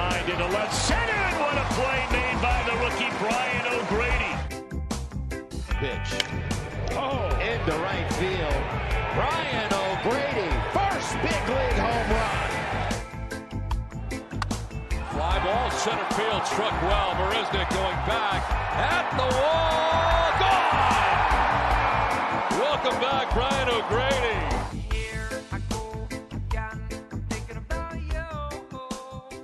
Line into left center, and what a play made by the rookie Brian O'Grady. Pitch. Oh, into right field. Brian O'Grady, first big league home run. Fly ball, center field, struck well. Marisnick going back at the wall. Gone! Welcome back, Brian O'Grady.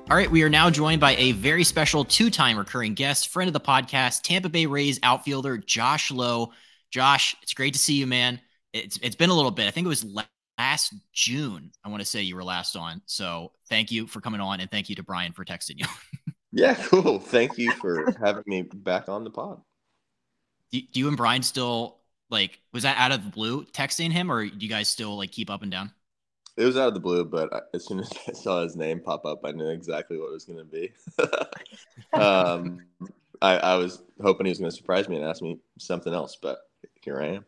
All right, we are now joined by a very special two-time recurring guest, friend of the podcast, Tampa Bay Rays outfielder Josh Lowe. Josh, it's great to see you, man. It's it's been a little bit. I think it was last June. I want to say you were last on. So thank you for coming on, and thank you to Brian for texting you. yeah, cool. Thank you for having me back on the pod. Do, do you and Brian still like? Was that out of the blue texting him, or do you guys still like keep up and down? It was out of the blue, but as soon as I saw his name pop up, I knew exactly what it was going to be. um, I, I, was hoping he was going to surprise me and ask me something else, but here I am.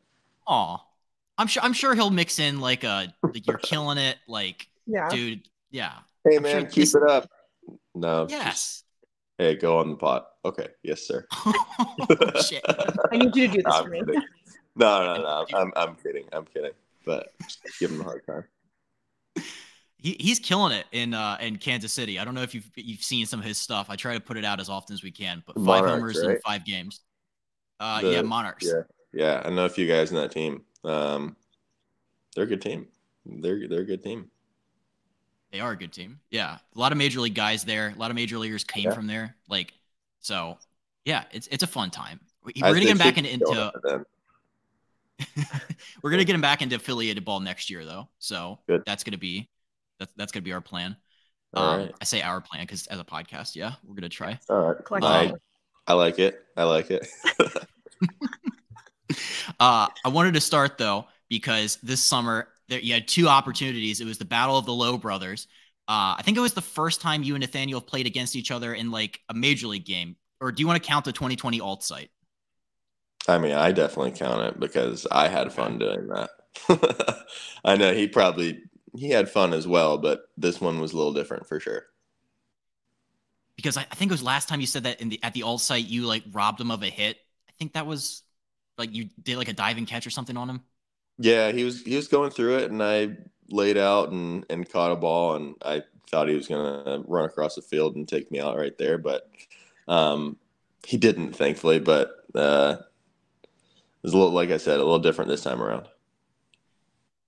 Aw, I'm sure. I'm sure he'll mix in like a like you're killing it, like yeah, dude. Yeah. Hey I'm man, sure keep this- it up. No. Yes. just- hey, go on the pot. Okay. Yes, sir. oh, shit. I need you to do this I'm for me. No, no, no. I'm, I'm kidding. I'm kidding. But give him a hard time. He, he's killing it in uh in Kansas City. I don't know if you've you've seen some of his stuff. I try to put it out as often as we can, but five Monarchs, homers in five games. Uh, The- yeah, Monarchs. Yeah, yeah. I know a few guys in that team. Um, they're a good team. They're they're a good team. They are a good team. Yeah, a lot of major league guys there. A lot of major leaguers came Yeah. from there. Like, so yeah, it's it's a fun time. We're gonna get back should into, be going into for them. we're gonna get him back into affiliated ball next year though. So Good. that's gonna be that's that's gonna be our plan. Um, right. I say our plan because as a podcast, yeah, we're gonna try. All right. Um, I. I like it. I like it. Uh, I wanted to start though because this summer there, you had two opportunities. It was the Battle of the Lowe Brothers. Uh, I think it was the first time you and Nathaniel played against each other in like a major league game. Or do you want to count the 2020 alt site? I mean, I definitely count it because I had fun doing that. I know he probably he had fun as well, but this one was a little different for sure. Because I, I think it was last time you said that in the at the alt site you like robbed him of a hit. I think that was like you did like a diving catch or something on him. Yeah, he was he was going through it, and I laid out and and caught a ball, and I thought he was gonna run across the field and take me out right there, but um, he didn't, thankfully. But uh, was a little, like I said, a little different this time around.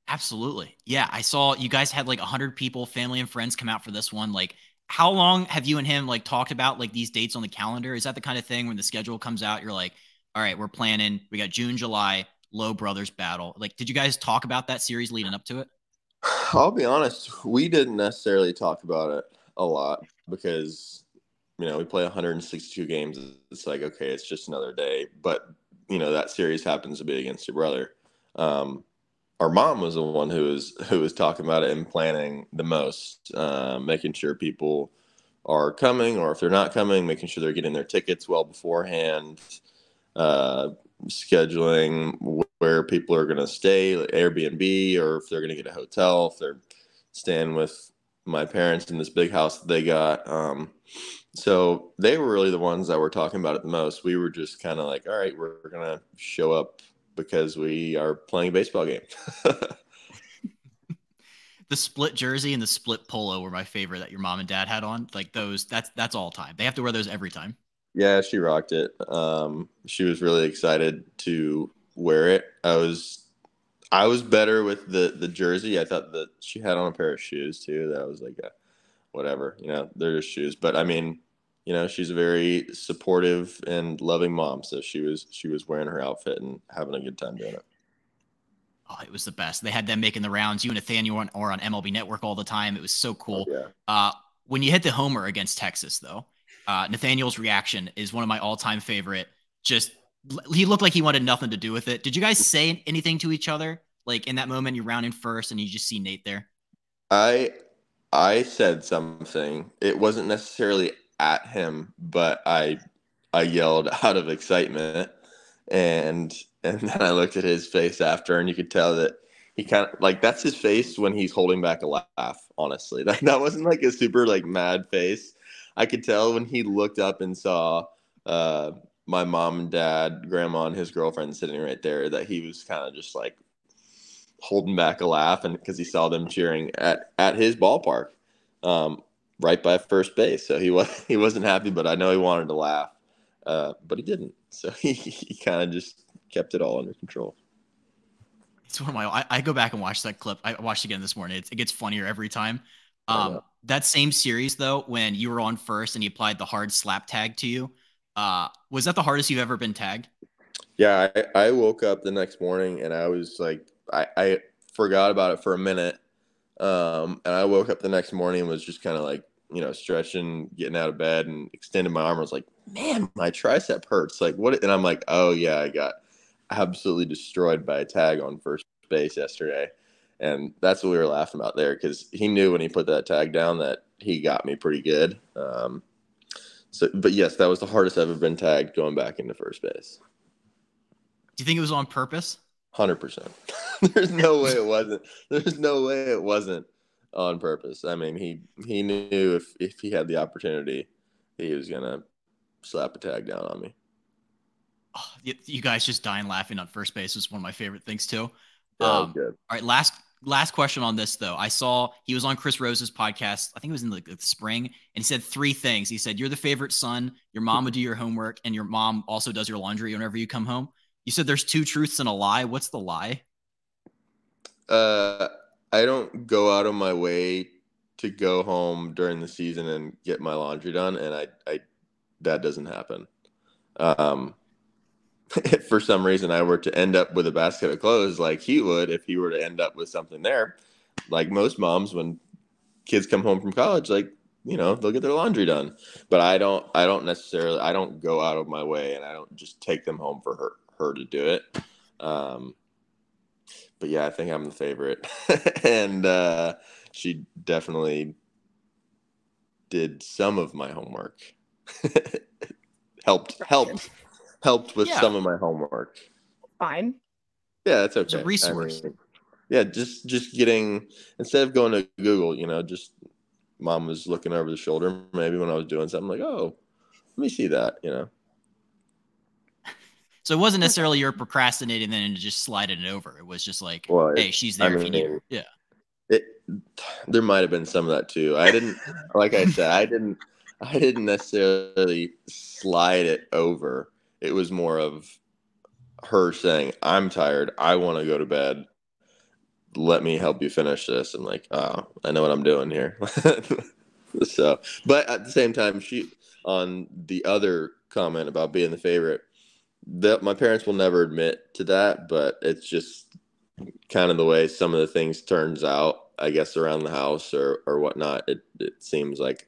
Absolutely. Yeah, I saw you guys had like 100 people, family and friends come out for this one. Like how long have you and him like talked about like these dates on the calendar? Is that the kind of thing when the schedule comes out you're like, "All right, we're planning. We got June, July, Lowe Brothers battle." Like did you guys talk about that series leading up to it? I'll be honest, we didn't necessarily talk about it a lot because you know we play 162 games. It's like okay, it's just another day, but you know that series happens to be against your brother. Um, our mom was the one who was who was talking about it and planning the most, uh, making sure people are coming, or if they're not coming, making sure they're getting their tickets well beforehand, uh, scheduling where people are going to stay, like Airbnb, or if they're going to get a hotel, if they're staying with my parents in this big house that they got. Um, so they were really the ones that were talking about it the most. We were just kind of like, all right, we're going to show up because we are playing a baseball game. The split jersey and the split polo were my favorite that your mom and dad had on. Like those that's that's all time. They have to wear those every time. yeah, she rocked it. Um, she was really excited to wear it. I was I was better with the the jersey. I thought that she had on a pair of shoes too. That I was like, uh, whatever, you know, they're just shoes. But I mean, you know, she's a very supportive and loving mom. So she was she was wearing her outfit and having a good time doing it. Oh, it was the best. They had them making the rounds. You and Nathaniel on, or on MLB Network all the time. It was so cool. Yeah. Uh, when you hit the homer against Texas, though, uh, Nathaniel's reaction is one of my all-time favorite. Just he looked like he wanted nothing to do with it. Did you guys say anything to each other? Like in that moment, you're rounding first, and you just see Nate there. I I said something. It wasn't necessarily at him, but I I yelled out of excitement and and then I looked at his face after and you could tell that he kind of like that's his face when he's holding back a laugh. Honestly, that that wasn't like a super like mad face. I could tell when he looked up and saw uh, my mom and dad, grandma, and his girlfriend sitting right there that he was kind of just like holding back a laugh, and because he saw them cheering at at his ballpark, um, right by first base. So he was he wasn't happy, but I know he wanted to laugh, uh, but he didn't. So he he kind of just kept it all under control. It's one of my. I, I, go back and watch that clip. I watched again this morning. It's, it gets funnier every time. Um, that same series though, when you were on first and he applied the hard slap tag to you, uh, was that the hardest you've ever been tagged? Yeah, I, I woke up the next morning and I was like, I, I forgot about it for a minute. Um, and I woke up the next morning and was just kind of like, you know, stretching, getting out of bed and extending my arm. I was like, man, my tricep hurts. Like, what? And I'm like, oh, yeah, I got absolutely destroyed by a tag on first base yesterday. And that's what we were laughing about there because he knew when he put that tag down that he got me pretty good. Um, so, but yes, that was the hardest I've ever been tagged going back into first base. Do you think it was on purpose? Hundred percent. There's no way it wasn't. There's no way it wasn't on purpose. I mean, he he knew if if he had the opportunity, he was gonna slap a tag down on me. Oh, you guys just dying laughing on first base was one of my favorite things too. Oh, um, good. All right, last last question on this though. I saw he was on Chris Rose's podcast. I think it was in the, the, spring, and he said three things. He said, "You're the favorite son. Your mom would do your homework, and your mom also does your laundry whenever you come home." You said there's two truths and a lie. What's the lie? Uh, I don't go out of my way to go home during the season and get my laundry done, and I, I that doesn't happen. Um, if for some reason I were to end up with a basket of clothes like he would, if he were to end up with something there, like most moms when kids come home from college, like you know they'll get their laundry done. But I don't. I don't necessarily. I don't go out of my way, and I don't just take them home for her her to do it. Um, but yeah, I think I'm the favorite, and uh, she definitely did some of my homework. helped helped helped with yeah. some of my homework. Fine. Yeah, that's okay. It's a resource. I mean, yeah, just just getting instead of going to Google, you know, just mom was looking over the shoulder maybe when I was doing something like, oh, let me see that, you know. So it wasn't necessarily you're procrastinating then and just sliding it over. It was just like, well, hey, she's there I mean, if you need her. Yeah. It, there might have been some of that too. I didn't, like I said, I didn't, I didn't necessarily slide it over it was more of her saying, "I'm tired. I want to go to bed. Let me help you finish this." And like, oh, I know what I'm doing here. so, but at the same time, she on the other comment about being the favorite, that my parents will never admit to that, but it's just kind of the way some of the things turns out. I guess around the house or or whatnot, it it seems like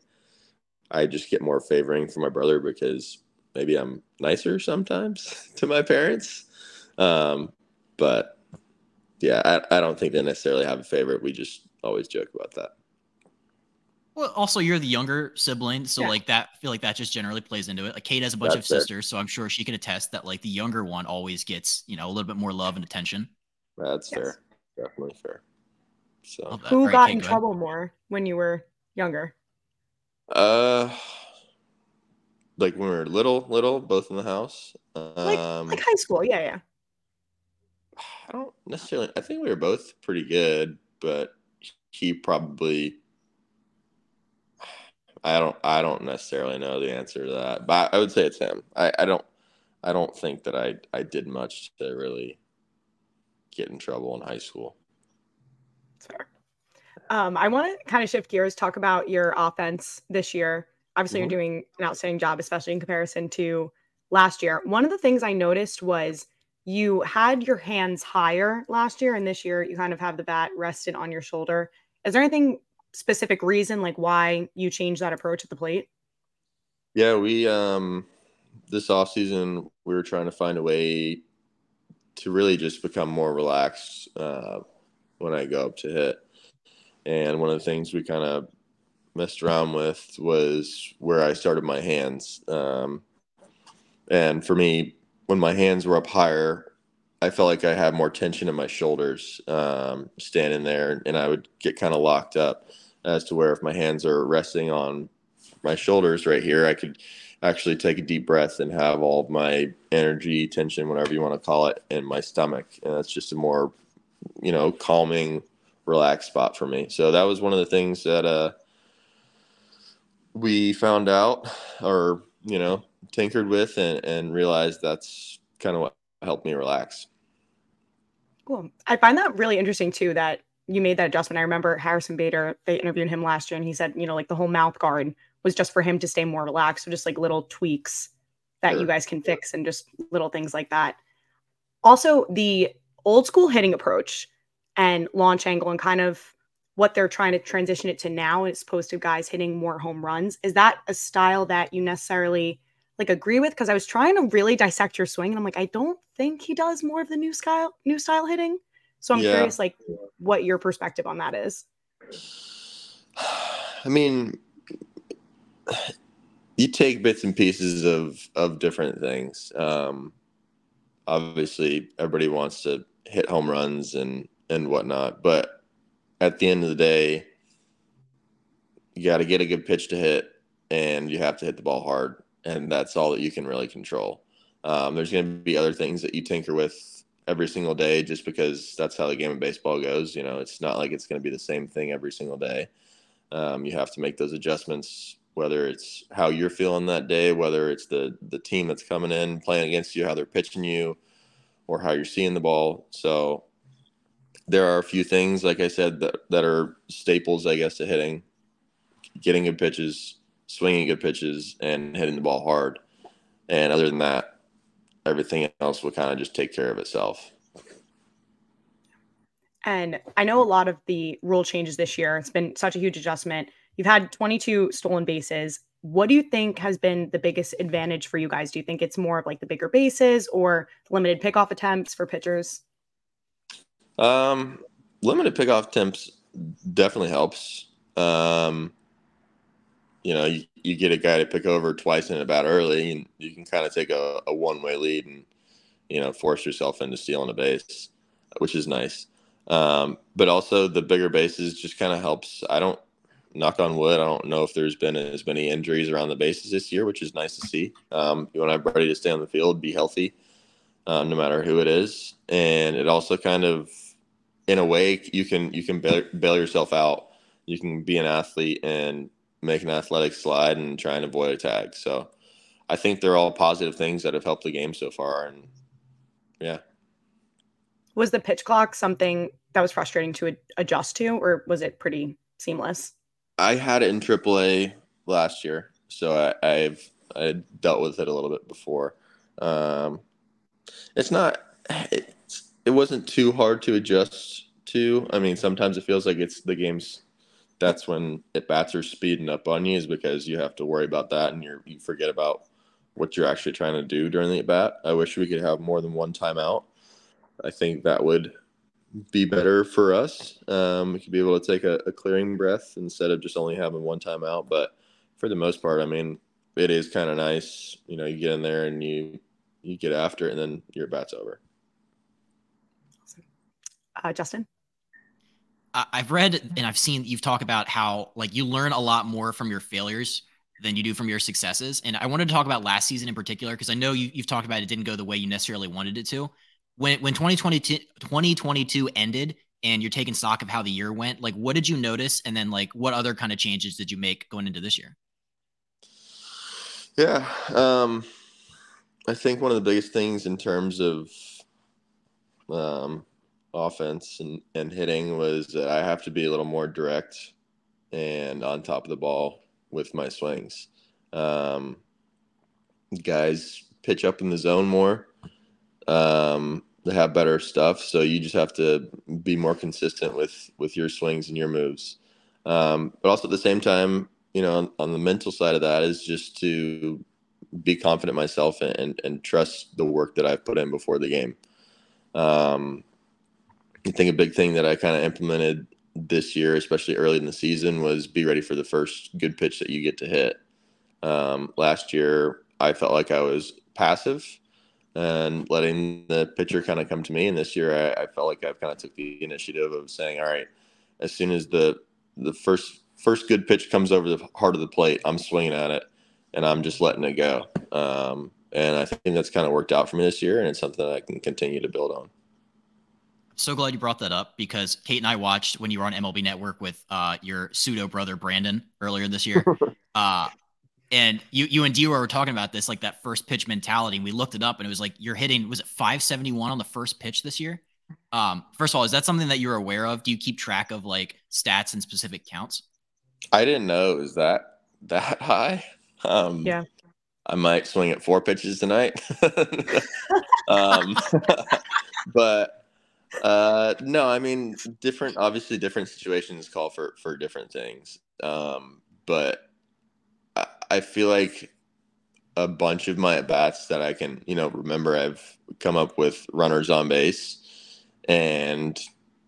I just get more favoring for my brother because maybe I'm nicer sometimes to my parents. Um, but yeah, I, I don't think they necessarily have a favorite. We just always joke about that. Well, also you're the younger sibling, so yeah. like that I feel like that just generally plays into it. Like Kate has a bunch That's of sisters, fair. so I'm sure she can attest that like the younger one always gets, you know, a little bit more love and attention. That's yes. fair. Definitely fair. So who right, got Kate, in go trouble ahead. more when you were younger? Uh like when we were little, little, both in the house. Um, like, like high school, yeah, yeah. I don't necessarily. I think we were both pretty good, but he probably. I don't. I don't necessarily know the answer to that, but I would say it's him. I, I don't. I don't think that I I did much to really get in trouble in high school. Fair. Um, I want to kind of shift gears, talk about your offense this year obviously mm-hmm. you're doing an outstanding job, especially in comparison to last year. One of the things I noticed was you had your hands higher last year, and this year you kind of have the bat rested on your shoulder. Is there anything specific reason like why you changed that approach at the plate? Yeah, we um this off season we were trying to find a way to really just become more relaxed uh, when I go up to hit. And one of the things we kind of messed around with was where I started my hands. Um, and for me, when my hands were up higher, I felt like I had more tension in my shoulders um, standing there, and I would get kind of locked up as to where if my hands are resting on my shoulders right here, I could actually take a deep breath and have all my energy, tension, whatever you want to call it, in my stomach, and that's just a more, you know, calming, relaxed spot for me. So that was one of the things that uh, we found out, or you know, tinkered with, and, and realized that's kind of what helped me relax. Cool. I find that really interesting too that you made that adjustment. I remember Harrison Bader, they interviewed him last year and he said, you know, like the whole mouth guard was just for him to stay more relaxed. So just like little tweaks that sure. you guys can fix and just little things like that. Also, the old school hitting approach and launch angle and kind of what they're trying to transition it to now as opposed to guys hitting more home runs. Is that a style that you necessarily like agree with? Because I was trying to really dissect your swing and I'm like, I don't think he does more of the new style new style hitting. So I'm yeah. curious like what your perspective on that is. I mean, you take bits and pieces of of different things. Um, obviously, everybody wants to hit home runs and and whatnot, but at the end of the day, you got to get a good pitch to hit, and you have to hit the ball hard, and that's all that you can really control. Um, there's going to be other things that you tinker with every single day, just because that's how the game of baseball goes. You know, it's not like it's going to be the same thing every single day. Um, you have to make those adjustments whether it's how you're feeling that day, whether it's the the team that's coming in playing against you, how they're pitching you, or how you're seeing the ball. So there are a few things, like I said, that that are staples, I guess, to hitting, getting good pitches, swinging good pitches, and hitting the ball hard. And other than that, everything else will kind of just take care of itself. And I know a lot of the rule changes this year. It's been such a huge adjustment You've had 22 stolen bases. What do you think has been the biggest advantage for you guys? Do you think it's more of like the bigger bases or limited pickoff attempts for pitchers? Um, limited pickoff attempts definitely helps. Um, you know, you, you get a guy to pick over twice in a bat early, and you can kind of take a, a one way lead and, you know, force yourself into stealing a base, which is nice. Um, but also the bigger bases just kind of helps. I don't knock on wood, I don't know if there's been as many injuries around the bases this year, which is nice to see. Um, you want everybody to stay on the field, be healthy, um, no matter who it is, and it also kind of, in a way, you can you can bail, bail yourself out. You can be an athlete and make an athletic slide and try and avoid a tag. So, I think they're all positive things that have helped the game so far, and yeah. Was the pitch clock something that was frustrating to adjust to, or was it pretty seamless? I had it in AAA last year, so I, have I dealt with it a little bit before. Um, it's not. It's, it wasn't too hard to adjust to. I mean, sometimes it feels like it's the game's. That's when at bats are speeding up on you, is because you have to worry about that, and you forget about what you're actually trying to do during the at bat. I wish we could have more than one timeout. I think that would be better for us. Um, we could be able to take a, a, clearing breath instead of just only having one time out. But for the most part, I mean, it is kind of nice. You know, you get in there and you you get after it, and then your bat's over. Uh, Justin. I've read and I've seen you've talked about how like you learn a lot more from your failures than you do from your successes. And I wanted to talk about last season in particular because I know you, you've talked about it didn't go the way you necessarily wanted it to when when 2022, 2022 ended and you're taking stock of how the year went, like what did you notice? And then like what other kind of changes did you make going into this year? Yeah. Um, I think one of the biggest things in terms of um, offense and, and hitting was that I have to be a little more direct and on top of the ball with my swings. Um, guys pitch up in the zone more um, they have better stuff. So you just have to be more consistent with with your swings and your moves. Um, but also at the same time, you know, on, on, the mental side of that is just to be confident myself and, and, and trust the work that I've put in before the game. Um, I think a big thing that I kind of implemented this year, especially early in the season, was be ready for the first good pitch that you get to hit. Um, last year, I felt like I was passive and letting the pitcher kind of come to me. And this year, I, I felt like I've kind of took the initiative of saying, all right, as soon as the the first first good pitch comes over the heart of the plate, I'm swinging at it, and I'm just letting it go. Um, and I think that's kind of worked out for me this year, and it's something I can continue to build on. So glad you brought that up because Kate and I watched when you were on MLB Network with uh, your pseudo brother Brandon earlier this year. uh, and you you and Dior were talking about this, like that first pitch mentality. And we looked it up and it was like you're hitting, was it 571 on the first pitch this year? Um, first of all, is that something that you're aware of? Do you keep track of like stats and specific counts? I didn't know it was that that high. Um, yeah. I might swing at four pitches tonight. um, but uh, no, I mean, different. Obviously, different situations call for for different things. Um, but I, I feel like a bunch of my at bats that I can, you know, remember. I've come up with runners on base, and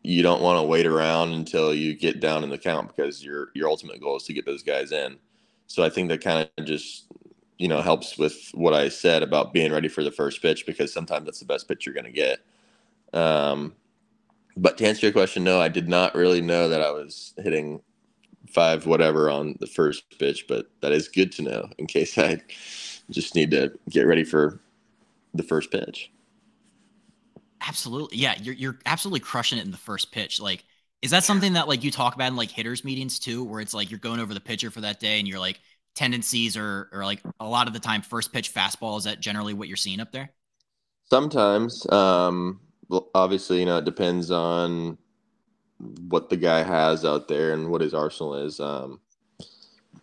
you don't want to wait around until you get down in the count because your your ultimate goal is to get those guys in. So I think that kind of just you know helps with what I said about being ready for the first pitch because sometimes that's the best pitch you're going to get. Um, but to answer your question, no, I did not really know that I was hitting five whatever on the first pitch, but that is good to know in case I just need to get ready for the first pitch. Absolutely, yeah, you're you're absolutely crushing it in the first pitch. Like, is that something that like you talk about in like hitters meetings too, where it's like you're going over the pitcher for that day and you're like tendencies or or like a lot of the time first pitch fastball is that generally what you're seeing up there sometimes um obviously you know it depends on what the guy has out there and what his arsenal is um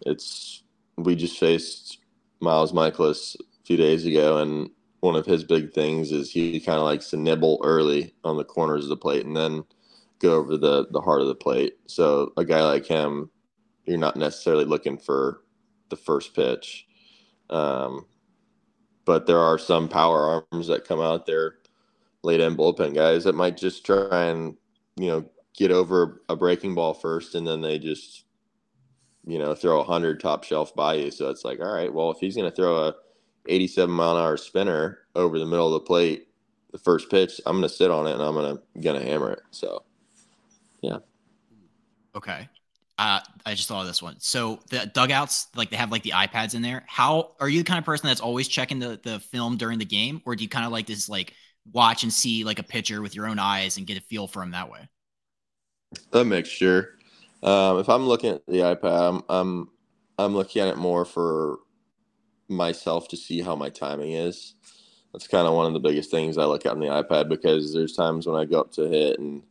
it's we just faced Miles Mikolas a few days ago and one of his big things is he kind of likes to nibble early on the corners of the plate and then go over the the heart of the plate so a guy like him you're not necessarily looking for the first pitch. Um, but there are some power arms that come out there, late end bullpen guys that might just try and you know get over a breaking ball first, and then they just you know throw a hundred top shelf by you. So it's like, all right, well if he's going to throw a 87 mile an hour spinner over the middle of the plate, the first pitch, I'm going to sit on it and I'm going to going to hammer it. So, yeah. Okay. Uh, I just of this one. So the dugouts, like they have like the iPads in there. How are you the kind of person that's always checking the the film during the game, or do you kind of like this like watch and see like a pitcher with your own eyes and get a feel for him that way? A mixture. Um, if I'm looking at the iPad, I'm, I'm I'm looking at it more for myself to see how my timing is. That's kind of one of the biggest things I look at on the iPad because there's times when I go up to hit and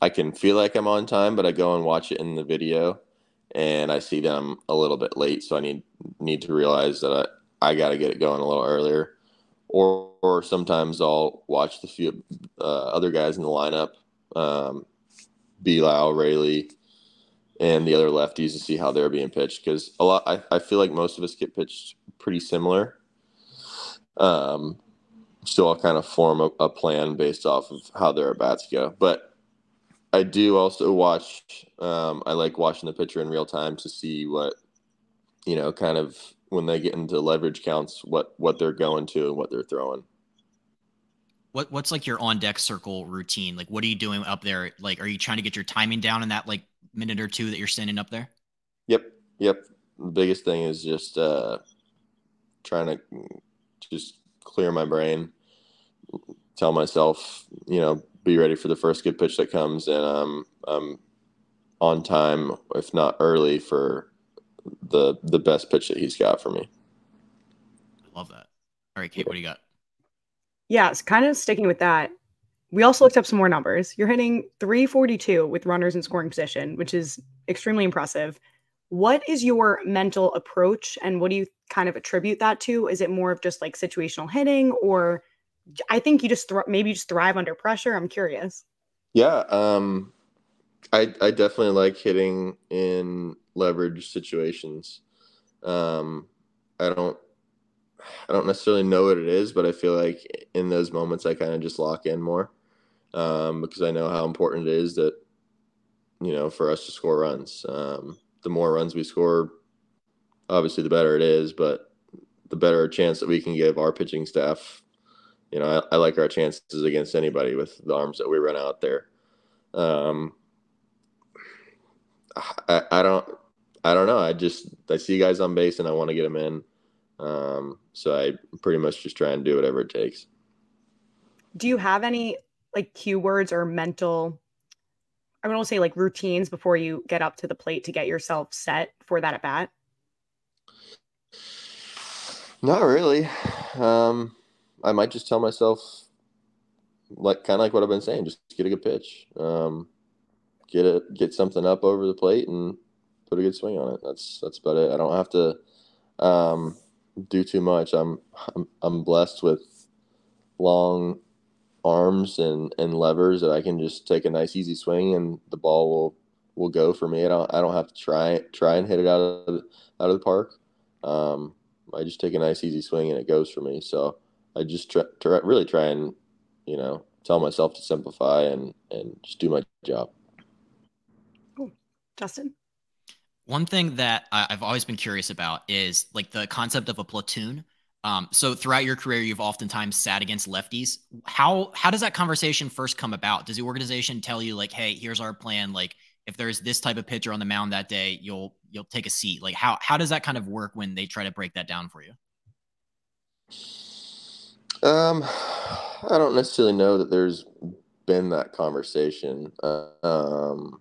I can feel like I'm on time, but I go and watch it in the video and I see them a little bit late. So I need need to realize that I, I got to get it going a little earlier. Or, or sometimes I'll watch the few uh, other guys in the lineup, um, Raley, and the other lefties to see how they're being pitched. Because a lot, I, I feel like most of us get pitched pretty similar. Um, so I'll kind of form a, a plan based off of how their at bats go. But I do also watch. Um, I like watching the pitcher in real time to see what, you know, kind of when they get into leverage counts, what what they're going to and what they're throwing. What what's like your on deck circle routine? Like, what are you doing up there? Like, are you trying to get your timing down in that like minute or two that you're standing up there? Yep, yep. The biggest thing is just uh, trying to just clear my brain, tell myself, you know, be ready for the first good pitch that comes, and I'm I'm on time, if not early, for the the best pitch that he's got for me. I love that. All right, Kate, what do you got? Yeah, it's kind of sticking with that. We also looked up some more numbers. You're hitting 342 with runners in scoring position, which is extremely impressive. What is your mental approach and what do you kind of attribute that to? Is it more of just like situational hitting or I think you just th- maybe you just thrive under pressure. I'm curious. Yeah, um, I I definitely like hitting in leverage situations. Um, I don't I don't necessarily know what it is, but I feel like in those moments I kind of just lock in more um, because I know how important it is that you know for us to score runs. Um, the more runs we score, obviously the better it is, but the better chance that we can give our pitching staff you know, I, I, like our chances against anybody with the arms that we run out there. Um, I, I don't, I don't know. I just, I see guys on base and I want to get them in. Um, so I pretty much just try and do whatever it takes. Do you have any like cue words or mental, I would say like routines before you get up to the plate to get yourself set for that at bat? Not really. Um, I might just tell myself, like kind of like what I've been saying, just get a good pitch, um, get it, get something up over the plate, and put a good swing on it. That's that's about it. I don't have to um, do too much. I'm, I'm I'm blessed with long arms and and levers that I can just take a nice easy swing and the ball will will go for me. I don't I don't have to try try and hit it out of the, out of the park. Um, I just take a nice easy swing and it goes for me. So I just try, try, really try and you know tell myself to simplify and and just do my job. Cool, Justin. One thing that I've always been curious about is like the concept of a platoon. Um, so throughout your career, you've oftentimes sat against lefties. How how does that conversation first come about? Does the organization tell you like, "Hey, here's our plan. Like, if there's this type of pitcher on the mound that day, you'll you'll take a seat." Like, how how does that kind of work when they try to break that down for you? Um, I don't necessarily know that there's been that conversation. Uh, um,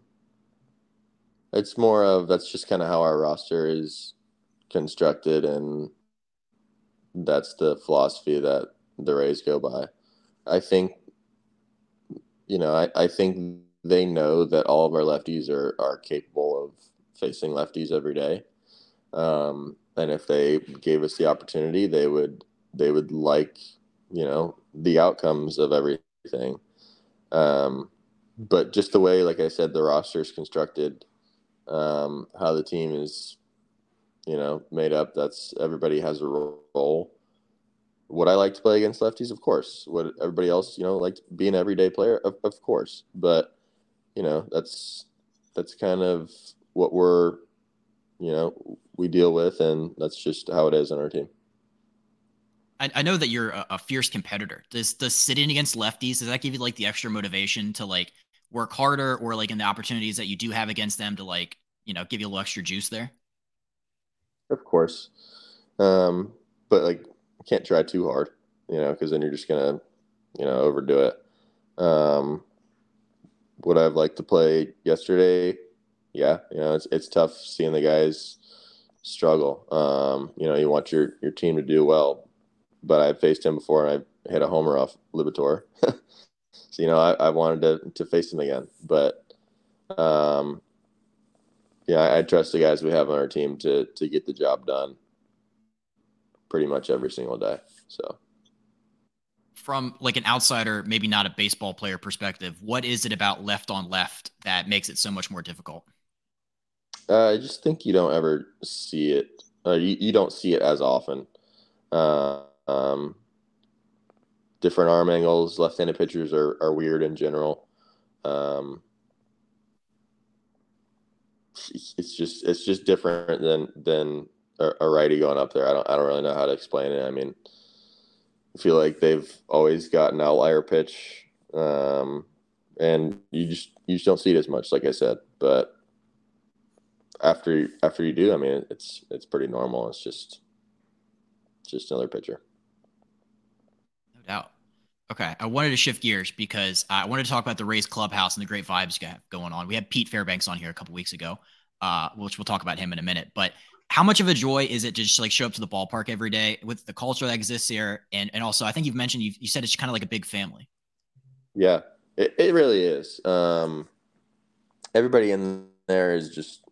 it's more of that's just kind of how our roster is constructed, and that's the philosophy that the Rays go by. I think, you know, I, I think they know that all of our lefties are, are capable of facing lefties every day. Um, and if they gave us the opportunity, they would they would like you know the outcomes of everything. Um, but just the way, like I said, the roster is constructed, um, how the team is, you know, made up. That's everybody has a role. Would I like to play against lefties? Of course. Would everybody else, you know, like to be an everyday player? Of, of course. But you know, that's that's kind of what we're, you know, we deal with, and that's just how it is on our team. I, know that you're a, a, fierce competitor. Does does sitting against lefties does that give you like the extra motivation to like work harder, or like in the opportunities that you do have against them to like you know give you a little extra juice there? Of course, um, but like can't try too hard, you know, because then you're just gonna you know overdo it. Um, would I've liked to play yesterday? Yeah, you know, it's it's tough seeing the guys struggle. Um, you know, you want your your team to do well, but I faced him before and I hit a homer off Liberatore. so you know, I, I wanted to to face him again, but um, yeah, I, I trust the guys we have on our team to to get the job done pretty much every single day. So from like an outsider, maybe not a baseball player perspective, what is it about left on left that makes it so much more difficult? Uh, I just think you don't ever see it. Uh, you, you don't see it as often. Uh, um, different arm angles. Left-handed pitchers are, are weird in general. Um, it's just it's just different than than a, righty going up there. I don't I don't really know how to explain it. I mean, I feel like they've always got an outlier pitch, um, and you just you just don't see it as much, like I said. But after after you do, I mean, it's it's pretty normal. It's just just another pitcher No doubt. Okay, I wanted to shift gears because I wanted to talk about the Rays clubhouse and the great vibes going on. We had Pete Fairbanks on here a couple weeks ago, uh, which we'll talk about him in a minute. But how much of a joy is it to just like show up to the ballpark every day with the culture that exists here? And and also, I think you've mentioned you you said it's kind of like a big family. Yeah, it, it really is. Um, everybody in there is just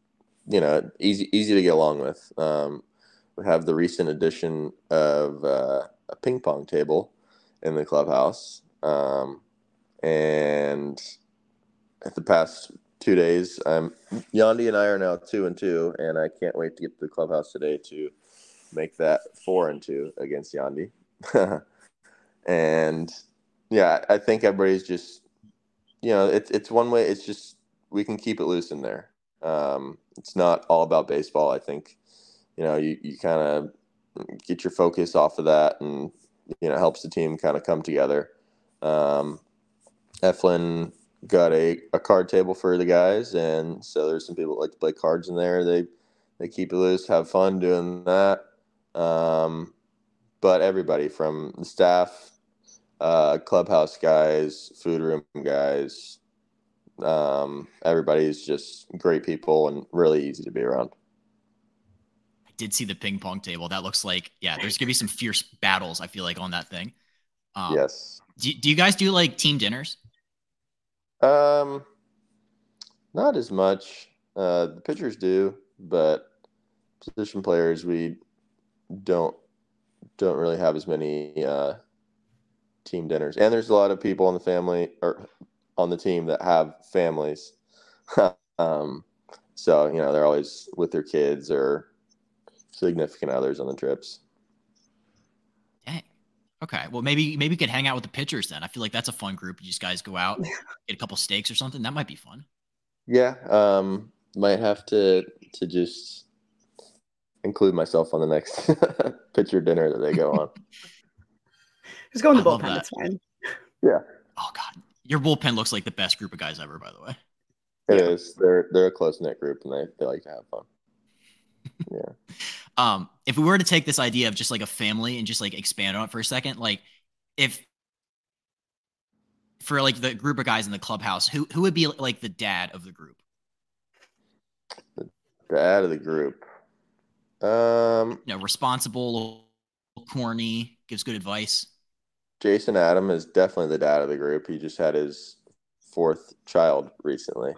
you know easy easy to get along with. Um, we have the recent addition of uh, a ping pong table in the clubhouse. Um, and at the past two days, I'm Yandy and I are now two and two, and I can't wait to get to the clubhouse today to make that four and two against Yandy. and yeah, I think everybody's just, you know, it's it's one way. It's just we can keep it loose in there. Um, it's not all about baseball. I think, you know, you, you kind of get your focus off of that and you know helps the team kind of come together. Um, Eflin got a, a card table for the guys, and so there's some people that like to play cards in there. They they keep it loose, have fun doing that. Um, but everybody from the staff, uh, clubhouse guys, food room guys, um, everybody's just great people and really easy to be around. Did see the ping pong table. That looks like yeah. There's gonna be some fierce battles. I feel like on that thing. Um, yes. Do, do you guys do like team dinners? Um, not as much. Uh, the pitchers do, but position players we don't don't really have as many uh, team dinners. And there's a lot of people in the family or on the team that have families. um, so you know they're always with their kids or significant others on the trips. Dang. Okay. Well, maybe maybe you could hang out with the pitchers then. I feel like that's a fun group. You just guys go out, get a couple steaks or something. That might be fun. Yeah. Um, might have to to just include myself on the next pitcher dinner that they go on. Just go in the I bullpen. It's fine. Yeah. Oh God, your bullpen looks like the best group of guys ever. By the way. It yeah. is. They're they're a close knit group, and they, they like to have fun. Yeah. um, if we were to take this idea of just like a family and just like expand on it for a second, like if for like the group of guys in the clubhouse, who who would be like the dad of the group? The dad of the group. Um, you know, responsible, corny, gives good advice. Jason Adam is definitely the dad of the group. He just had his fourth child recently,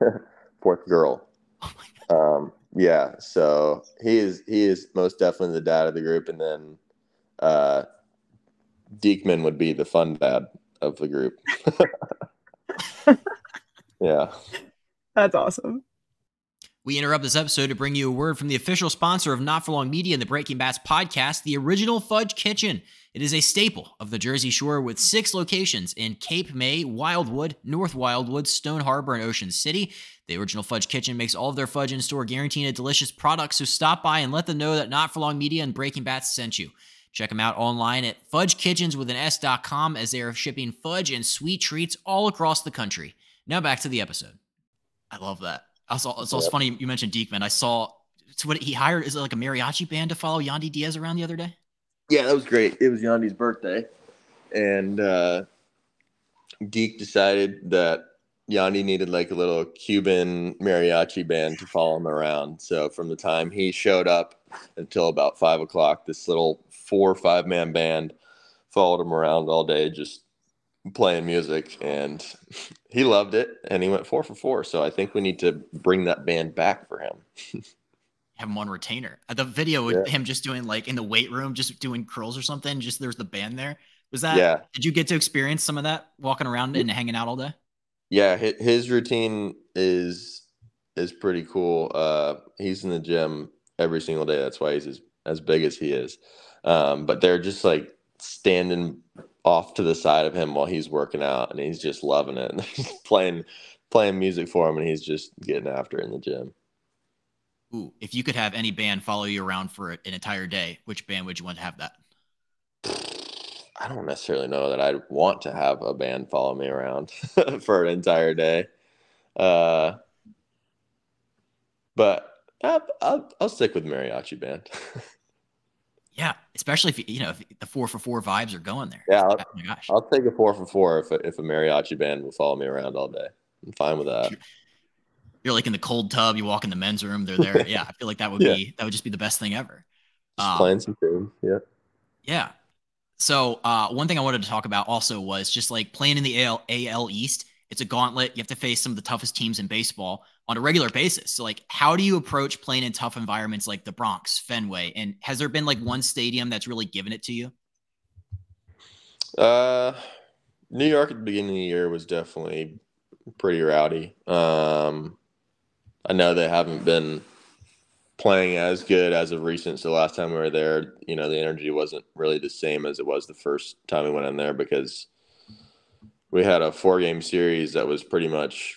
fourth girl. Oh um, yeah, so he is he is most definitely the dad of the group, and then uh, Diekman would be the fun dad of the group. yeah, that's awesome. We interrupt this episode to bring you a word from the official sponsor of Not for Long Media and the Breaking Bats podcast, the Original Fudge Kitchen. It is a staple of the Jersey Shore with six locations in Cape May, Wildwood, North Wildwood, Stone Harbor, and Ocean City. The Original Fudge Kitchen makes all of their fudge in store, guaranteeing a delicious product. So stop by and let them know that Not for Long Media and Breaking Bats sent you. Check them out online at fudgekitchens with an S.com as they are shipping fudge and sweet treats all across the country. Now back to the episode. I love that. I saw it's also yep. funny you mentioned Diekman. I saw it's what he hired is it like a mariachi band to follow Yandy Diaz around the other day? Yeah, that was great. It was Yandy's birthday, and uh, Geek decided that Yandy needed like a little Cuban mariachi band to follow him around. So from the time he showed up until about five o'clock, this little four or five man band followed him around all day, just playing music and he loved it and he went four for four. So I think we need to bring that band back for him. Have him on retainer. Uh, the video with yeah. him just doing like in the weight room, just doing curls or something. Just there's the band there. Was that? Yeah. Did you get to experience some of that walking around and hanging out all day? Yeah, his routine is is pretty cool. Uh, he's in the gym every single day. That's why he's as, as big as he is. Um, but they're just like standing off to the side of him while he's working out, and he's just loving it and playing playing music for him, and he's just getting after it in the gym. Ooh, if you could have any band follow you around for an entire day, which band would you want to have that? I don't necessarily know that I'd want to have a band follow me around for an entire day. Uh, but I'll, I'll, I'll stick with mariachi band. Yeah, especially if you know if the four for four vibes are going there. Yeah, I'll, oh my gosh, I'll take a four for four if a, if a mariachi band will follow me around all day. I'm fine with that. You're like in the cold tub. You walk in the men's room. They're there. yeah, I feel like that would yeah. be that would just be the best thing ever. Um, playing some tunes. Yeah. Yeah. So uh, one thing I wanted to talk about also was just like playing in the AL, AL East. It's a gauntlet. You have to face some of the toughest teams in baseball on a regular basis. So, like, how do you approach playing in tough environments like the Bronx, Fenway? And has there been like one stadium that's really given it to you? Uh, New York at the beginning of the year was definitely pretty rowdy. Um, I know they haven't been playing as good as of recent. So last time we were there, you know, the energy wasn't really the same as it was the first time we went in there because we had a four game series that was pretty much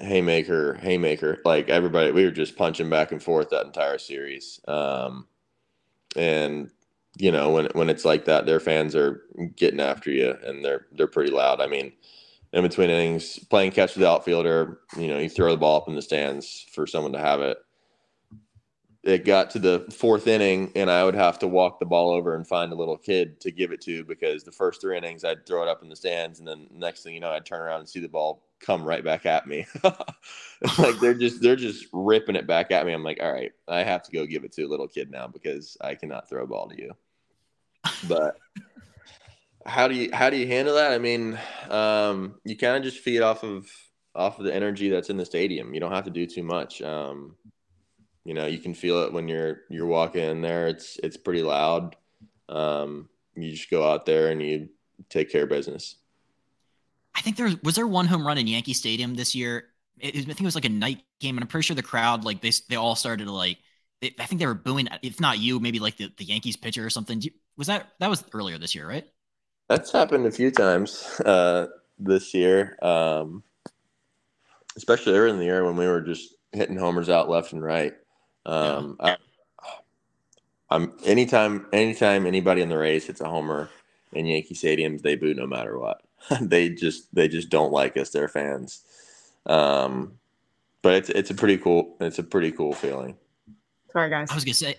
haymaker, haymaker. Like everybody, we were just punching back and forth that entire series. Um, and you know, when when it's like that, their fans are getting after you and they're they're pretty loud. I mean, in between innings, playing catch with the outfielder, you know, you throw the ball up in the stands for someone to have it. It got to the fourth inning, and I would have to walk the ball over and find a little kid to give it to because the first three innings I'd throw it up in the stands, and then next thing you know, I'd turn around and see the ball come right back at me. like they're just they're just ripping it back at me. I'm like, all right, I have to go give it to a little kid now because I cannot throw a ball to you. But how do you how do you handle that? I mean, um, you kind of just feed off of off of the energy that's in the stadium. You don't have to do too much. Um, you know, you can feel it when you're you're walking in there. It's it's pretty loud. Um, you just go out there and you take care of business. I think there was there one home run in Yankee Stadium this year. It, I think it was like a night game, and I'm pretty sure the crowd like they they all started to like. They, I think they were booing. If not you, maybe like the, the Yankees pitcher or something. Was that that was earlier this year, right? That's happened a few times uh, this year, um, especially early in the year when we were just hitting homers out left and right. Um, yeah. I, am anytime anytime anybody in the Rays hits a homer in Yankee Stadiums, they boo no matter what. they just they just don't like us. They're fans. Um, but it's it's a pretty cool it's a pretty cool feeling. Sorry guys. I was gonna say,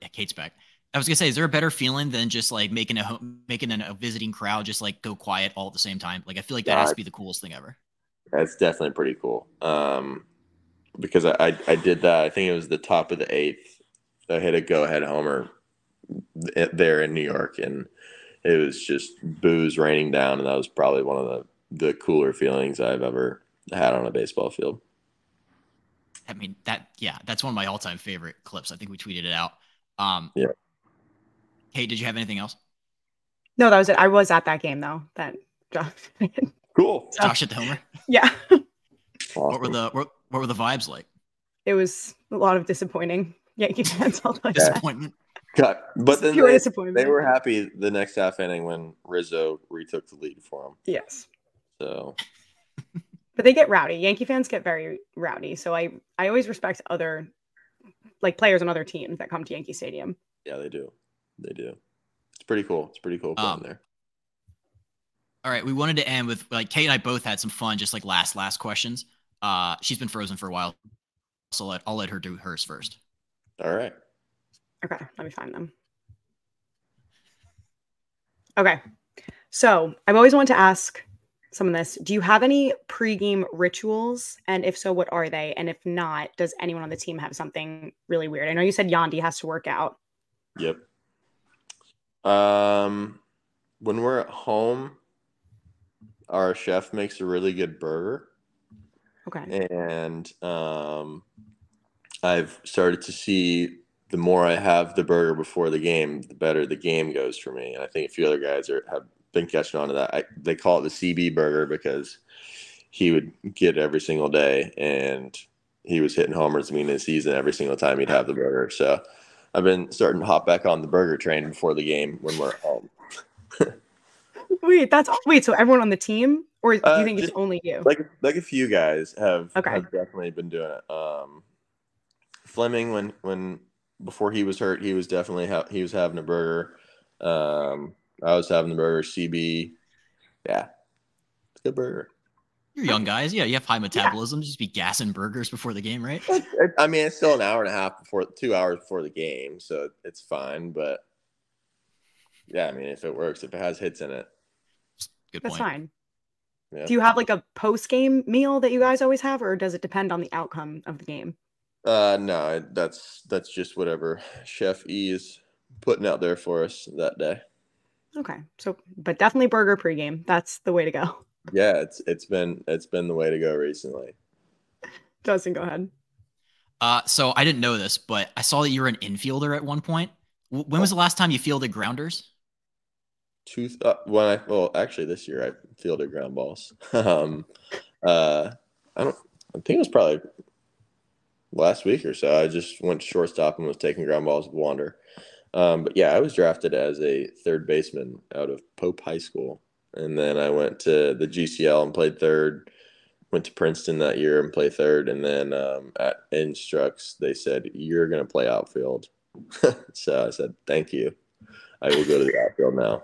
yeah, Kait's back. I was gonna say, is there a better feeling than just like making a making a visiting crowd just like go quiet all at the same time? Like I feel like that yeah, has to be the coolest thing ever. That's definitely pretty cool. Um, because I, I, I did that. I think it was the top of the eighth. I hit a go ahead homer there in New York, and it was just boos raining down, and that was probably one of the the cooler feelings I've ever had on a baseball field. I mean that yeah, that's one of my all time favorite clips. I think we tweeted it out. Um, yeah. Hey, did you have anything else? No, that was it. I was at that game though. That Josh. cool. Josh at the homer. Yeah. Awesome. What were the what, what, were the vibes like? It was a lot of disappointing Yankee fans. All the Disappointment. Cut. But then they, they, were happy the next half inning when Rizzo retook the lead for them. Yes. So. but they get rowdy. Yankee fans get very rowdy. So I I always respect other like players on other teams that come to Yankee Stadium. Yeah, they do. They do. It's pretty cool. It's pretty cool playing um, there. All right, we wanted to end with like Kait and I both had some fun, just like last last questions. Uh, she's been frozen for a while, so let I'll let her do hers first. All right. Okay, let me find them. Okay, so I've always wanted to ask some of this. Do you have any pregame rituals? And if so, what are they? And if not, does anyone on the team have something really weird? I know you said Yandy has to work out. Yep. Um, when we're at home, our chef makes a really good burger. Okay. And um, I've started to see the more I have the burger before the game, the better the game goes for me. And I think a few other guys are have been catching on to that. I, they call it the CB burger because he would get every single day, and he was hitting homers I mean season every single time he'd have the burger. So I've been starting to hop back on the burger train before the game when we're home. Wait, that's wait. So everyone on the team, or do you uh, think it's only you? Like, like a few guys have, okay. have definitely been doing it. Um, Fleming, when when before he was hurt, he was definitely ha- he was having a burger. Um, I was having the burger. CB, yeah, it's a good burger. You're young guys. Yeah, you have high metabolism. Yeah. Just be gassing burgers before the game, right? I mean, it's still an hour and a half before, two hours before the game, so it's fine. But yeah, I mean, if it works, if it has hits in it, good That's fine. Yeah. Do you have like a post game meal that you guys always have, or does it depend on the outcome of the game? Uh, no, that's that's just whatever Chef E is putting out there for us that day. Okay, so but definitely burger pregame. That's the way to go. Yeah, it's it's been it's been the way to go recently. Justin, go ahead. Uh, so I didn't know this, but I saw that you were an infielder at one point. W- when was the last time you fielded grounders? Two uh, when I well actually this year I fielded ground balls. um, uh, I don't. I think it was probably last week or so. I just went to shortstop and was taking ground balls with Wander. Um, but yeah, I was drafted as a third baseman out of Pope High School and then I went to the GCL and played third. Went to Princeton that year and played third, and then um, at Instructs they said you're going to play outfield. so I said thank you. I will go to the outfield now.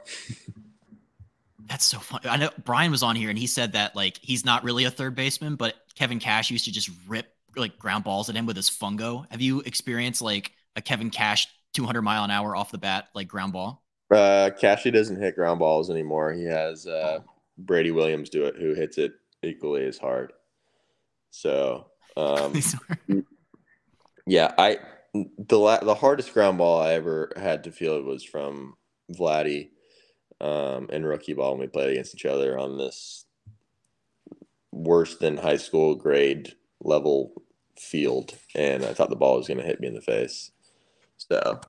That's so funny. I know Brian was on here and he said that like he's not really a third baseman, but Kevin Cash used to just rip like ground balls at him with his fungo. Have you experienced like a Kevin Cash 200 mile an hour off the bat like ground ball? Uh, Cashy doesn't hit ground balls anymore. He has uh, Brady Williams do it, who hits it equally as hard. So, um, yeah, I the la- the hardest ground ball I ever had to feel was from Vladdy um, in rookie ball when we played against each other on this worse than high school grade level field, and I thought the ball was going to hit me in the face. So,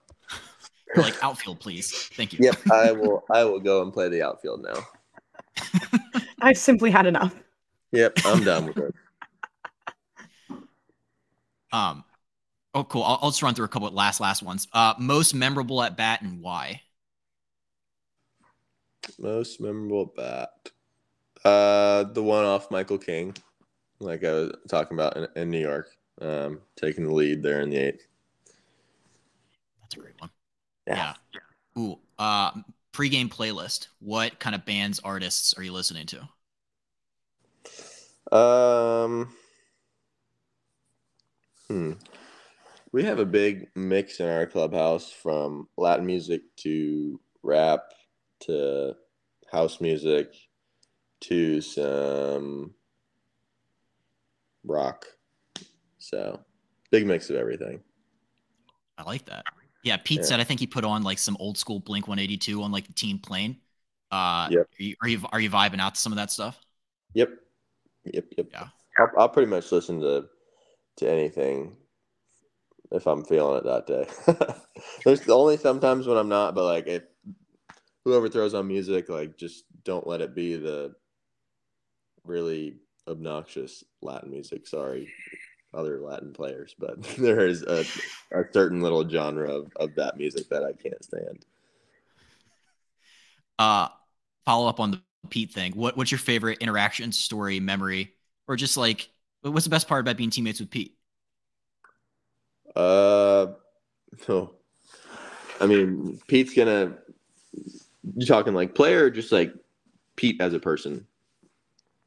like outfield, please. Thank you. Yep, I will. I will go and play the outfield now. I've simply had enough. Yep, I'm done with it. Um, oh, cool. I'll, I'll, just run through a couple of last last ones. Uh, most memorable at bat and why? Most memorable bat. Uh, the one off Michael King, like I was talking about in, in New York, um, taking the lead there in the eighth. That's a great one. Yeah. yeah. Ooh. Uh, pregame playlist. What kind of bands, artists are you listening to? Um. Hmm. We have a big mix in our clubhouse from Latin music to rap to house music to some rock. So, big mix of everything. I like that. Yeah, Pete yeah. said I think he put on like some old school Blink 182 on like the team plane. Uh, yep. Are you, are you are you vibing out to some of that stuff? Yep. Yep. Yep. Yeah. I'll, I'll pretty much listen to to anything if I'm feeling it that day. There's only sometimes when I'm not, but like if whoever throws on music, like just don't let it be the really obnoxious Latin music. Sorry, other Latin players, but there is a, a certain little genre of, of that music that I can't stand. Uh follow up on the Pete thing. What what's your favorite interaction story memory, or just like what's the best part about being teammates with Pete? Uh, oh, I mean, Pete's gonna. You talking like player, or just like Pete as a person?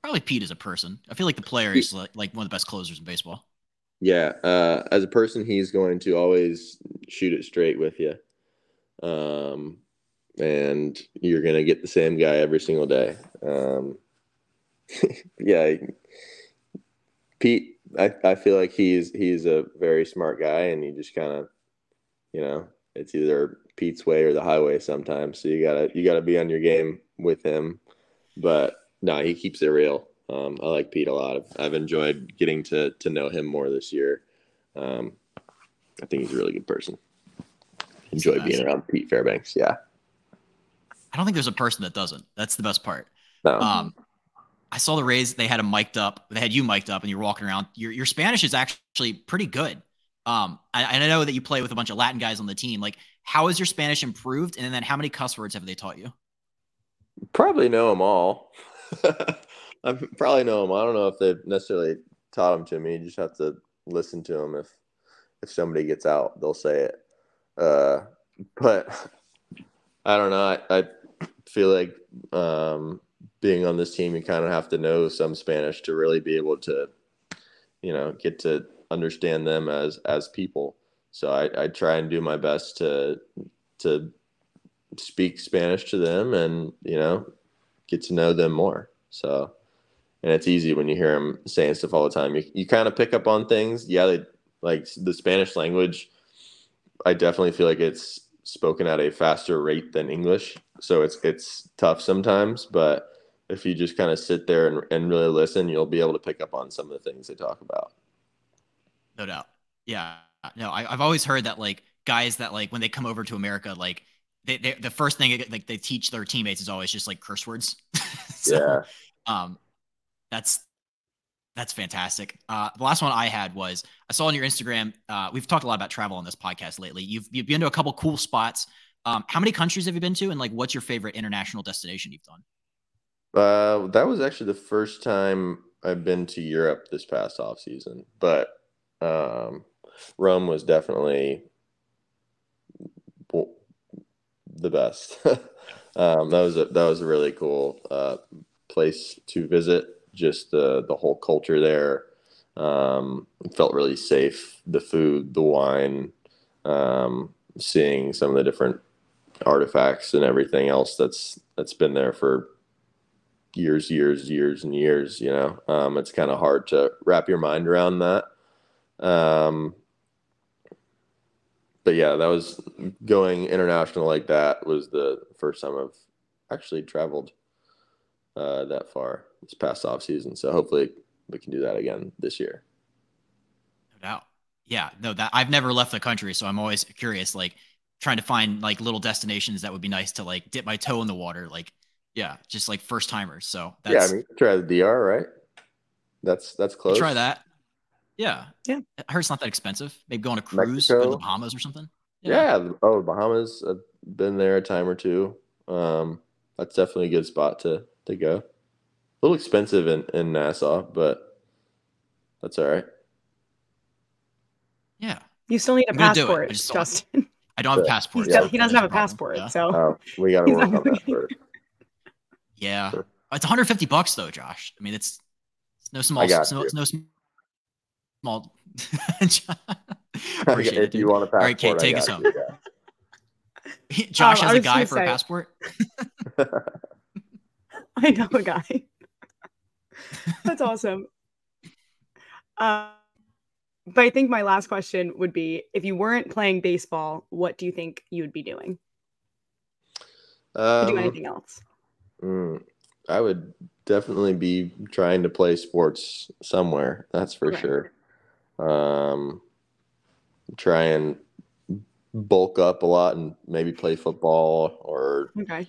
Probably Pete as a person. I feel like the player is like, like one of the best closers in baseball. Yeah, uh, as a person, he's going to always shoot it straight with you, um, and you're gonna get the same guy every single day. Um, yeah, Pete I, I feel like he's he's a very smart guy, and he just kind of, you know, it's either Pete's way or the highway sometimes. So you gotta you gotta be on your game with him. But no, he keeps it real. Um, I like Pete a lot. I've, I've, enjoyed getting to to know him more this year. Um, I think he's a really good person. Enjoy being around Pete Fairbanks. Yeah. I don't think there's a person that doesn't. That's the best part. No. Um, I saw the Rays. They had a mic'd up. They had you mic'd up, and you're walking around. Your your Spanish is actually pretty good. Um, I, I know that you play with a bunch of Latin guys on the team. Like, how has your Spanish improved? And then how many cuss words have they taught you? Probably know them all. I probably know them. I don't know if they've necessarily taught them to me. You just have to listen to them. If if somebody gets out, they'll say it. Uh, but I don't know. I, I feel like um, being on this team, you kind of have to know some Spanish to really be able to, you know, get to understand them as as people. So I, I try and do my best to to speak Spanish to them and you know get to know them more. So and it's easy when you hear them saying stuff all the time. You you kind of pick up on things. Yeah, they like the Spanish language. I definitely feel like it's spoken at a faster rate than English, so it's it's tough sometimes, but if you just kind of sit there and, and really listen, you'll be able to pick up on some of the things they talk about. No doubt. Yeah. No, I, have always heard that like guys that like when they come over to America, like they, they the first thing like they teach their teammates is always just like curse words. so, yeah. Um, that's that's fantastic. Uh, the last one I had was I saw on your Instagram. Uh, we've talked a lot about travel on this podcast lately. You've you've been to a couple cool spots. Um, how many countries have you been to, and like what's your favorite international destination you've done? Uh, that was actually the first time I've been to Europe this past off season, but um, Rome was definitely the best. um, that was a, that was a really cool uh, place to visit. Just the the whole culture there. Um, felt really safe. The food, the wine, um, seeing some of the different artifacts and everything else that's that's been there for years, years, years, and years. You know, um, it's kind of hard to wrap your mind around that. Um, but yeah, that was going international like that was the first time I've actually traveled uh, that far this past off season. So hopefully we can do that again this year. No doubt. Yeah, no, that I've never left the country, so I'm always curious, like trying to find like little destinations that would be nice to like dip my toe in the water. Like, yeah, just like first timers. So that's, yeah, I mean, try the DR, right? That's that's close. Try that. Yeah. Yeah. I heard it's not that expensive. Maybe go on a cruise, go to the Bahamas or something. Yeah. yeah. Oh, Bahamas. I've been there a time or two. Um, that's definitely a good spot to to go. A little expensive in, in Nassau, but that's all right. Yeah. You still need a passport, do Justin. I don't have a passport. Yeah. He doesn't have a passport, yeah. so oh, we got to work on that first. Yeah, sure. it's 150 bucks though, Josh. I mean, it's, it's no small, it's no, it's no small. Appreciate if it, you want a passport, all right, Kait, take us home. You, Josh um, has a guy for say, a passport. I know a guy. That's awesome. Uh, but I think my last question would be if you weren't playing baseball, what do you think you would be doing? Um, do anything else? Mm, I would definitely be trying to play sports somewhere. That's for sure. Um, try and bulk up a lot and maybe play football or okay.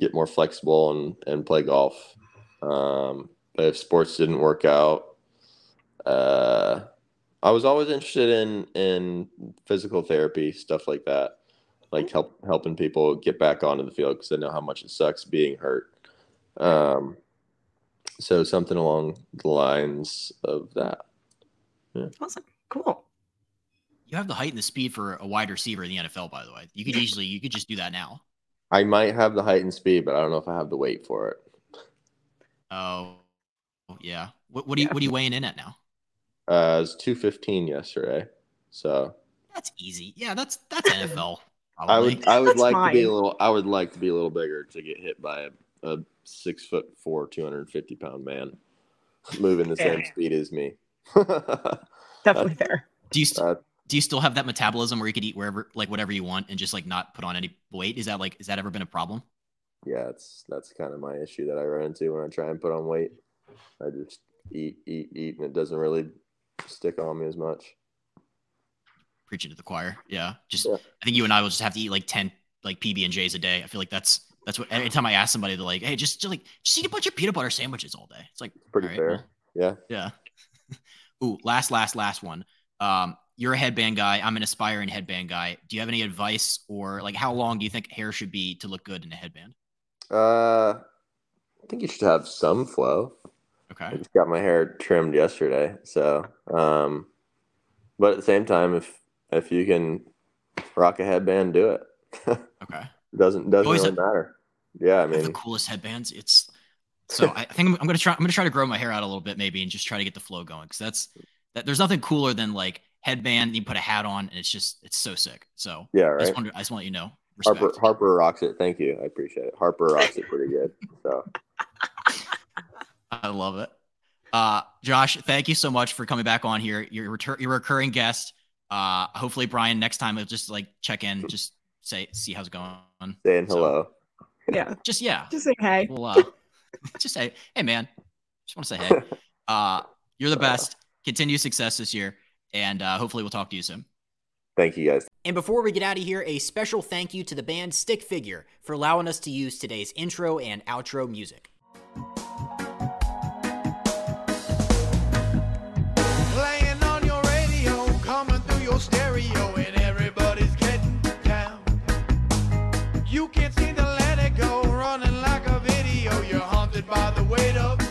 get more flexible and, and play golf. Um, but if sports didn't work out, uh, I was always interested in in physical therapy stuff like that, like help helping people get back onto the field because I know how much it sucks being hurt. Um, so something along the lines of that. Yeah. Awesome, cool. You have the height and the speed for a wide receiver in the NFL, by the way. You could easily you could just do that now. I might have the height and speed, but I don't know if I have the weight for it. Oh, yeah. What, what are you what are you weighing in at now? Uh, it was two fifteen yesterday. So that's easy. Yeah, that's that's NFL. Probably. I would I would that's like fine. to be a little I would like to be a little bigger to get hit by a, a six foot four, two hundred and fifty pound man moving the same speed as me. Definitely fair. Do you st- uh, do you still have that metabolism where you could eat wherever like whatever you want and just like not put on any weight? Is that like is that ever been a problem? Yeah, it's that's kind of my issue that I run into when I try and put on weight. I just eat, eat, eat, and it doesn't really stick on me as much. Preaching to the choir. Yeah. Just yeah. I think you and I will just have to eat like 10 like PB and J's a day. I feel like that's that's what anytime I ask somebody, they're like, hey, just, just like just eat a bunch of peanut butter sandwiches all day. It's like pretty right, fair. Well, yeah. Yeah. Ooh, last, last, last one. Um, you're a headband guy. I'm an aspiring headband guy. Do you have any advice or like how long do you think hair should be to look good in a headband? Uh, I think you should have some flow. Okay. I just got my hair trimmed yesterday. So, um, but at the same time, if if you can rock a headband, do it. okay. doesn't doesn't really have, matter. Yeah, I mean, the coolest headbands. It's so I think I'm, I'm, gonna try. I'm gonna try to grow my hair out a little bit, maybe, and just try to get the flow going. Because that's that. There's nothing cooler than like headband. You put a hat on, and it's just it's so sick. So yeah, right. I just, I just want you to know. Respect. Harper Harper rocks it. Thank you. I appreciate it. Harper rocks it pretty good. So I love it. Uh, Josh, thank you so much for coming back on here. You're return, you're a recurring guest. Uh, hopefully, Brian, next time he'll just like check in, just say, see how's it going. Saying so, hello. Yeah. Just yeah. Just say hey. We'll, uh, just say, hey, man. Just want to say hey. Uh, you're the best. Continue success this year, and uh, hopefully, we'll talk to you soon. Thank you, guys. And before we get out of here, a special thank you to the band Stick Figure for allowing us to use today's intro and outro music. stereo and everybody's getting down. You can't seem to let it go, running like a video. You're haunted by the weight of